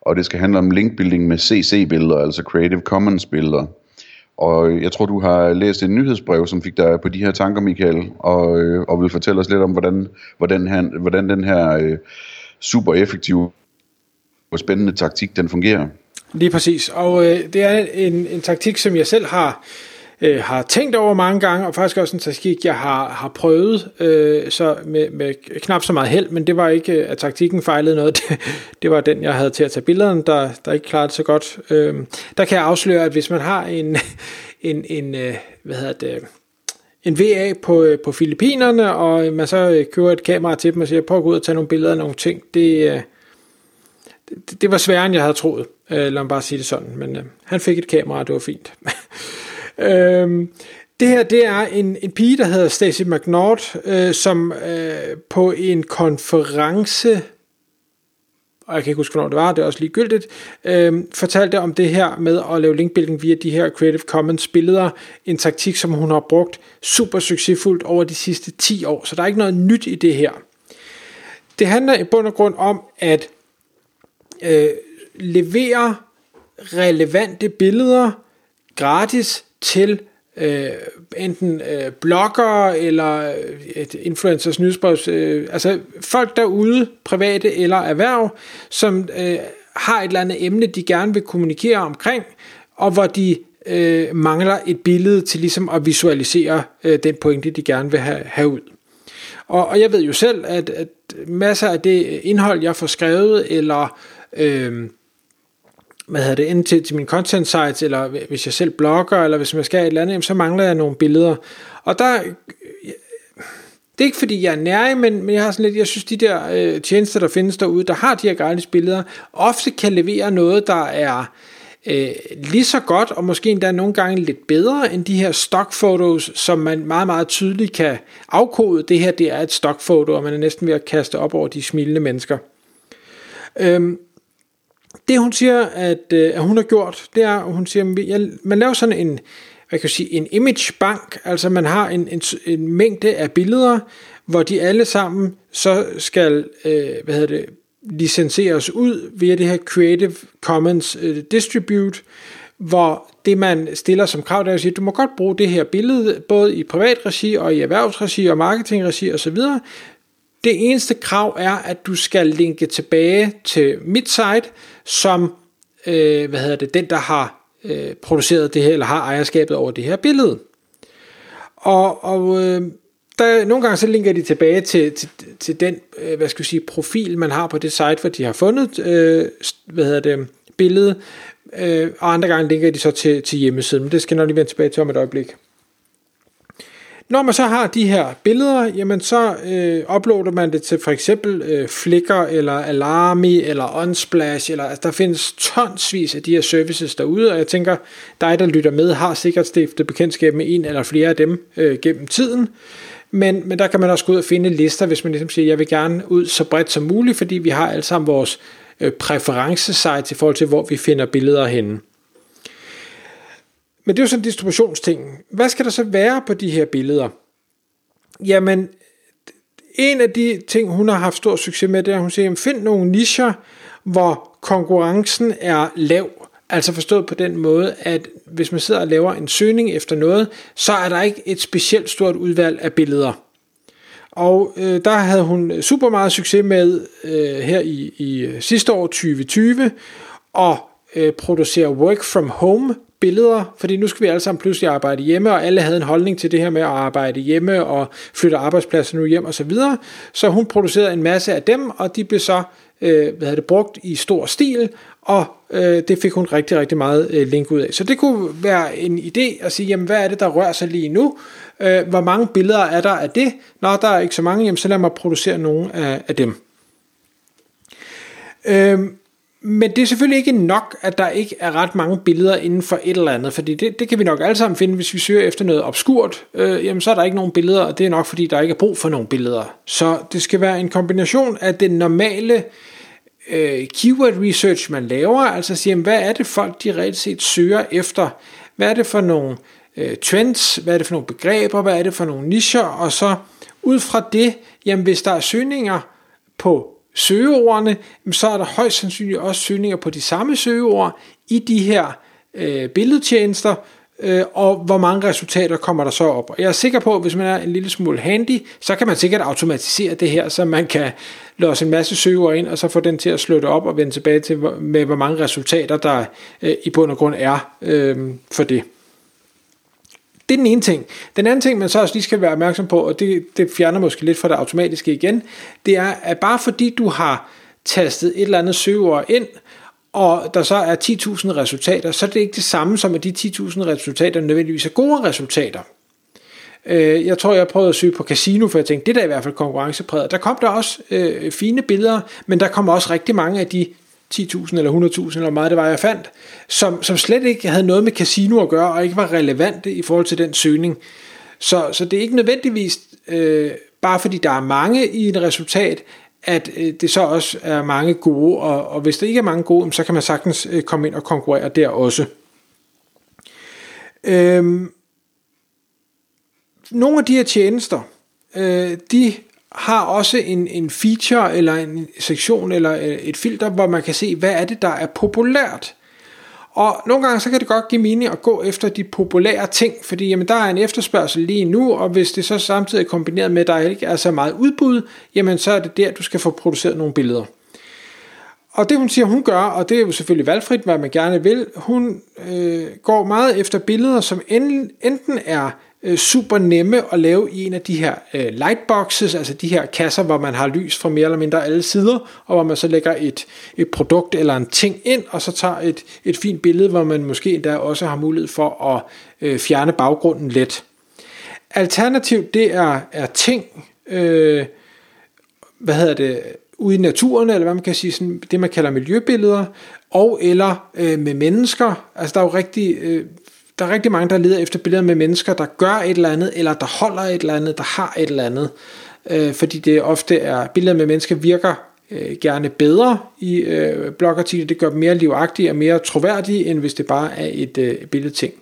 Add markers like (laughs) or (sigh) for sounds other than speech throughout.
Og det skal handle om linkbuilding med CC-billeder, altså Creative Commons-billeder. Og øh, jeg tror, du har læst et nyhedsbrev, som fik dig på de her tanker, Michael, og, øh, og vil fortælle os lidt om, hvordan, hvordan, han, hvordan den her øh, super effektive og spændende taktik, den fungerer. Lige præcis, og øh, det er en, en taktik, som jeg selv har øh, Øh, har tænkt over mange gange, og faktisk også en taktik, jeg har, har prøvet, øh, så med, med knap så meget held, men det var ikke, øh, at taktikken fejlede noget, (laughs) det, det var den, jeg havde til at tage billederne, der, der ikke klarede det så godt. Øh, der kan jeg afsløre, at hvis man har en, (laughs) en, en øh, hvad hedder det, en VA på, øh, på Filippinerne, og man så øh, køber et kamera til dem og siger, prøv at gå ud og tage nogle billeder af nogle ting, det, øh, det, det var sværere, end jeg havde troet. Øh, lad mig bare sige det sådan. Men øh, han fik et kamera, og det var fint. (laughs) Øhm, det her, det er en, en pige, der hedder Stacy McNaught, øh, som øh, på en konference, og jeg kan ikke huske, hvornår det var, det er også ligegyldigt, øh, fortalte om det her med at lave linkbuilding via de her Creative Commons billeder, en taktik, som hun har brugt super succesfuldt over de sidste 10 år, så der er ikke noget nyt i det her. Det handler i bund og grund om at øh, levere relevante billeder gratis til øh, enten øh, blogger eller øh, et influencers nyhedsbrev, øh, altså folk derude, private eller erhverv, som øh, har et eller andet emne, de gerne vil kommunikere omkring, og hvor de øh, mangler et billede til ligesom at visualisere øh, den pointe, de gerne vil have, have ud. Og, og jeg ved jo selv, at, at masser af det indhold, jeg får skrevet, eller øh, hvad hedder det, ind til, til min content sites, eller hvis jeg selv blogger, eller hvis jeg skal et eller andet, så mangler jeg nogle billeder. Og der, øh, det er ikke fordi jeg er nærig, men, men jeg har sådan lidt, jeg synes de der øh, tjenester, der findes derude, der har de her gratis billeder, ofte kan levere noget, der er øh, lige så godt, og måske endda nogle gange lidt bedre, end de her stockfotos, som man meget, meget tydeligt kan afkode. Det her, det er et stockfoto, og man er næsten ved at kaste op over de smilende mennesker. Øhm, det hun siger, at, øh, at hun har gjort, det er, at hun siger, at man laver sådan en, hvad kan jeg sige, en image bank, altså man har en, en, en mængde af billeder, hvor de alle sammen så skal, øh, hvad hedder det, licenseres ud via det her Creative Commons øh, Distribute, hvor det man stiller som krav, det er at sige, du må godt bruge det her billede, både i privat regi og i erhvervsregi og marketingregi osv., det eneste krav er, at du skal linke tilbage til mit site, som øh, hvad hedder det, den, der har øh, produceret det her, eller har ejerskabet over det her billede. Og, og øh, der, nogle gange så linker de tilbage til, til, til den øh, hvad skal jeg sige, profil, man har på det site, hvor de har fundet øh, hvad hedder det, billedet, øh, og andre gange linker de så til, til hjemmesiden, men det skal jeg nok lige vende tilbage til om et øjeblik. Når man så har de her billeder, jamen så øh, uploader man det til for eksempel øh, Flickr eller Alarmi eller Unsplash, eller altså, der findes tonsvis af de her services derude, og jeg tænker, dig der lytter med, har sikkert stiftet bekendtskab med en eller flere af dem øh, gennem tiden. Men, men der kan man også gå ud og finde lister, hvis man ligesom siger, jeg vil gerne ud så bredt som muligt, fordi vi har alle sammen vores øh, præferencesite i forhold til, hvor vi finder billeder henne. Men det er jo sådan en distributionsting. Hvad skal der så være på de her billeder? Jamen, en af de ting, hun har haft stor succes med, det er, at hun siger, find nogle nischer, hvor konkurrencen er lav. Altså forstået på den måde, at hvis man sidder og laver en søgning efter noget, så er der ikke et specielt stort udvalg af billeder. Og øh, der havde hun super meget succes med øh, her i, i øh, sidste år 2020 at øh, producere work from home billeder, fordi nu skal vi alle sammen pludselig arbejde hjemme, og alle havde en holdning til det her med at arbejde hjemme og flytte arbejdspladser nu hjem og så videre. Så hun producerede en masse af dem, og de blev så øh, hvad det, brugt i stor stil, og øh, det fik hun rigtig, rigtig meget øh, link ud af. Så det kunne være en idé at sige, jamen hvad er det, der rører sig lige nu? Øh, hvor mange billeder er der af det? Når der er ikke så mange, jamen så lad mig producere nogle af, af dem. Øh, men det er selvfølgelig ikke nok, at der ikke er ret mange billeder inden for et eller andet, fordi det, det kan vi nok alle sammen finde, hvis vi søger efter noget obskurt, øh, jamen så er der ikke nogen billeder, og det er nok fordi, der ikke er brug for nogen billeder. Så det skal være en kombination af den normale øh, keyword research, man laver, altså sige, jamen, hvad er det folk, de reelt set søger efter? Hvad er det for nogle øh, trends? Hvad er det for nogle begreber? Hvad er det for nogle nischer? Og så ud fra det, jamen hvis der er søgninger på søgeordene, så er der højst sandsynligt også søgninger på de samme søgeord i de her øh, billedtjenester, øh, og hvor mange resultater kommer der så op. Og jeg er sikker på, at hvis man er en lille smule handy, så kan man sikkert automatisere det her, så man kan låse en masse søgeord ind, og så få den til at slå det op og vende tilbage til, med hvor mange resultater der øh, i bund og grund er øh, for det. Det er den ene ting. Den anden ting, man så også lige skal være opmærksom på, og det, det fjerner måske lidt fra det automatiske igen, det er, at bare fordi du har tastet et eller andet søgeord ind, og der så er 10.000 resultater, så er det ikke det samme som, at de 10.000 resultater nødvendigvis er gode resultater. Øh, jeg tror, jeg prøvede at søge på casino, for jeg tænkte, det der er i hvert fald konkurrencepræget. Der kom der også øh, fine billeder, men der kom også rigtig mange af de 10.000 eller 100.000 eller meget det var, jeg fandt, som, som slet ikke havde noget med casino at gøre, og ikke var relevante i forhold til den søgning. Så, så det er ikke nødvendigvis, øh, bare fordi der er mange i et resultat, at øh, det så også er mange gode, og, og hvis der ikke er mange gode, så kan man sagtens øh, komme ind og konkurrere der også. Øhm, nogle af de her tjenester, øh, de har også en, en feature eller en sektion eller øh, et filter, hvor man kan se, hvad er det, der er populært. Og nogle gange så kan det godt give mening at gå efter de populære ting, fordi jamen, der er en efterspørgsel lige nu, og hvis det så samtidig er kombineret med, at der ikke er så meget udbud, jamen så er det der, du skal få produceret nogle billeder. Og det hun siger, hun gør, og det er jo selvfølgelig valgfrit, hvad man gerne vil, hun øh, går meget efter billeder, som enten er øh, super nemme at lave i en af de her øh, lightboxes, altså de her kasser, hvor man har lys fra mere eller mindre alle sider, og hvor man så lægger et, et produkt eller en ting ind, og så tager et, et fint billede, hvor man måske endda også har mulighed for at øh, fjerne baggrunden let. Alternativt, det er, er ting, øh, hvad hedder det, ude i naturen, eller hvad man kan sige, sådan, det man kalder miljøbilleder, og eller øh, med mennesker. Altså der er jo rigtig, øh, der er rigtig mange, der leder efter billeder med mennesker, der gør et eller andet, eller der holder et eller andet, der har et eller andet. Øh, fordi det ofte er, billeder med mennesker virker øh, gerne bedre i øh, blogartikler. Det gør dem mere livagtige og mere troværdige, end hvis det bare er et øh, billedting.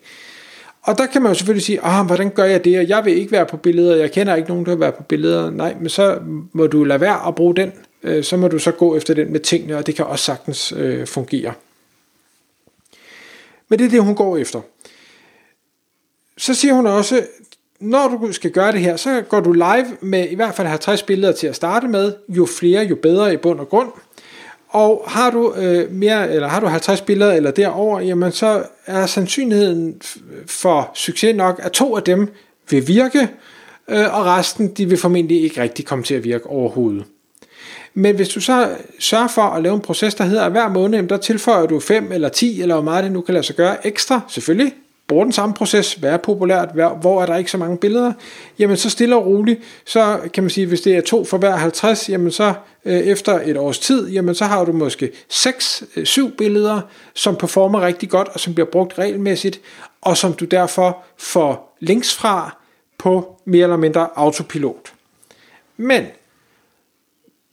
Og der kan man jo selvfølgelig sige, ah, hvordan gør jeg det, jeg vil ikke være på billeder, jeg kender ikke nogen, der vil være på billeder. Nej, men så må du lade være at bruge den, øh, så må du så gå efter den med tingene, og det kan også sagtens øh, fungere. Men det er det, hun går efter så siger hun også, når du skal gøre det her, så går du live med i hvert fald 50 billeder til at starte med. Jo flere, jo bedre i bund og grund. Og har du øh, mere, eller har du 50 billeder eller derover, jamen så er sandsynligheden for succes nok, at to af dem vil virke, øh, og resten de vil formentlig ikke rigtig komme til at virke overhovedet. Men hvis du så sørger for at lave en proces, der hedder, at hver måned, der tilføjer du 5 eller 10, eller hvor meget det nu kan lade sig gøre ekstra, selvfølgelig, bruger den samme proces, være populært, hvor er der ikke så mange billeder, jamen så stille og roligt, så kan man sige, hvis det er to for hver 50, jamen så øh, efter et års tid, jamen så har du måske 6-7 øh, billeder, som performer rigtig godt, og som bliver brugt regelmæssigt, og som du derfor får links fra på mere eller mindre autopilot. Men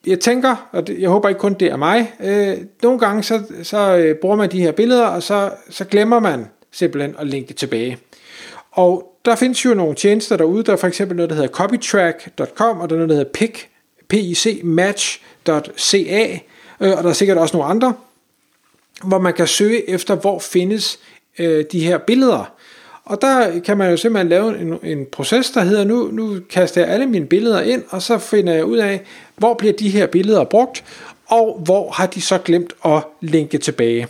jeg tænker, og jeg håber ikke kun det er mig, øh, nogle gange så, så øh, bruger man de her billeder, og så, så glemmer man simpelthen at linke tilbage. Og der findes jo nogle tjenester derude, der er for eksempel noget, der hedder copytrack.com, og der er noget, der hedder pic, picmatch.ca, øh, og der er sikkert også nogle andre, hvor man kan søge efter, hvor findes øh, de her billeder. Og der kan man jo simpelthen lave en, en proces, der hedder, nu, nu kaster jeg alle mine billeder ind, og så finder jeg ud af, hvor bliver de her billeder brugt, og hvor har de så glemt at linke tilbage.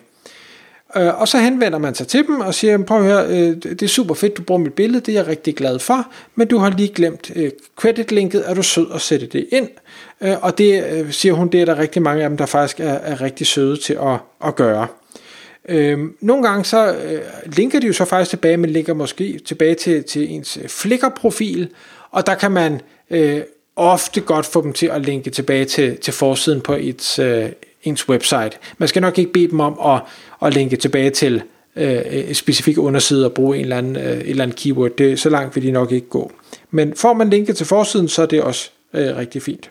Øh, og så henvender man sig til dem og siger, prøv at høre, øh, det er super fedt, du bruger mit billede, det er jeg rigtig glad for, men du har lige glemt øh, credit-linket, er du sød at sætte det ind? Øh, og det øh, siger hun, det er der rigtig mange af dem, der faktisk er, er rigtig søde til at, at gøre. Øhm, nogle gange så øh, linker de jo så faktisk tilbage, men ligger måske tilbage til, til ens øh, Flickr-profil, og der kan man øh, ofte godt få dem til at linke tilbage til, til forsiden på et, øh, ens website. Man skal nok ikke bede dem om at, at linke tilbage til øh, en specifik underside og bruge en eller anden, øh, et eller andet keyword. Det, så langt vil de nok ikke gå. Men får man linket til forsiden, så er det også øh, rigtig fint.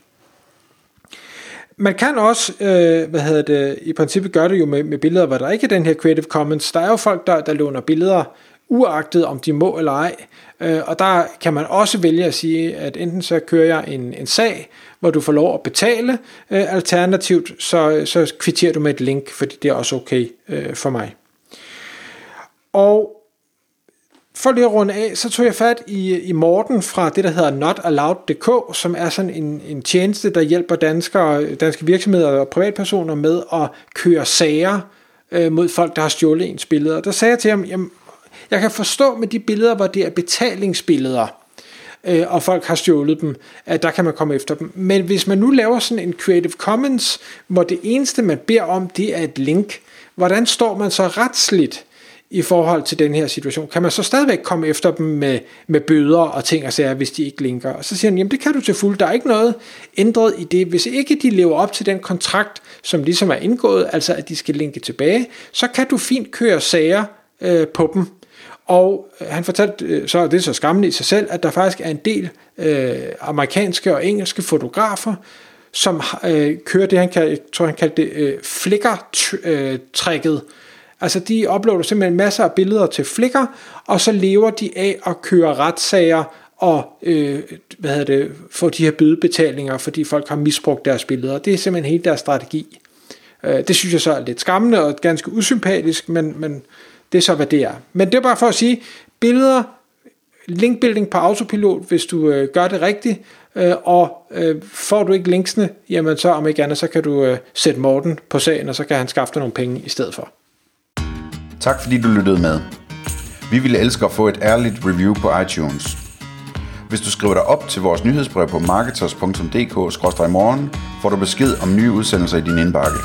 Man kan også, øh, hvad hedder det, i princippet gøre det jo med, med billeder, hvor der ikke er den her Creative Commons. Der er jo folk, der, der låner billeder, uagtet om de må eller ej. Øh, og der kan man også vælge at sige, at enten så kører jeg en, en sag, hvor du får lov at betale, øh, alternativt så, så kvitterer du med et link, fordi det er også okay øh, for mig. Og for lige at runde af, så tog jeg fat i, i Morten fra det, der hedder notallowed.dk, som er sådan en, en tjeneste, der hjælper danskere, danske virksomheder og privatpersoner med at køre sager øh, mod folk, der har stjålet ens billeder. Der sagde jeg til ham, jamen, jeg kan forstå med de billeder, hvor det er betalingsbilleder, øh, og folk har stjålet dem, at der kan man komme efter dem. Men hvis man nu laver sådan en Creative Commons, hvor det eneste, man beder om, det er et link, hvordan står man så retsligt i forhold til den her situation? Kan man så stadigvæk komme efter dem med, med bøder og ting og sager, hvis de ikke linker? Og så siger han, jamen det kan du til fuld. Der er ikke noget ændret i det. Hvis ikke de lever op til den kontrakt, som ligesom er indgået, altså at de skal linke tilbage, så kan du fint køre sager øh, på dem og øh, han fortalte, øh, så, så er det så skammeligt i sig selv, at der faktisk er en del øh, amerikanske og engelske fotografer, som øh, kører det, han kan, jeg tror han kaldte det øh, Flickr-trækket. Øh, altså de uploader simpelthen masser af billeder til Flickr, og så lever de af at køre retssager og øh, hvad hedder det, få de her bødebetalinger, fordi folk har misbrugt deres billeder. Det er simpelthen hele deres strategi. Øh, det synes jeg så er lidt skammende og ganske usympatisk, men, men det er så, hvad det er. Men det er bare for at sige, billeder, linkbuilding på autopilot, hvis du øh, gør det rigtigt, øh, og øh, får du ikke linksene, jamen så om ikke andet, så kan du øh, sætte Morten på sagen, og så kan han skaffe dig nogle penge i stedet for. Tak fordi du lyttede med. Vi ville elske at få et ærligt review på iTunes. Hvis du skriver dig op til vores nyhedsbrev på marketers.dk-morgen, får du besked om nye udsendelser i din indbakke.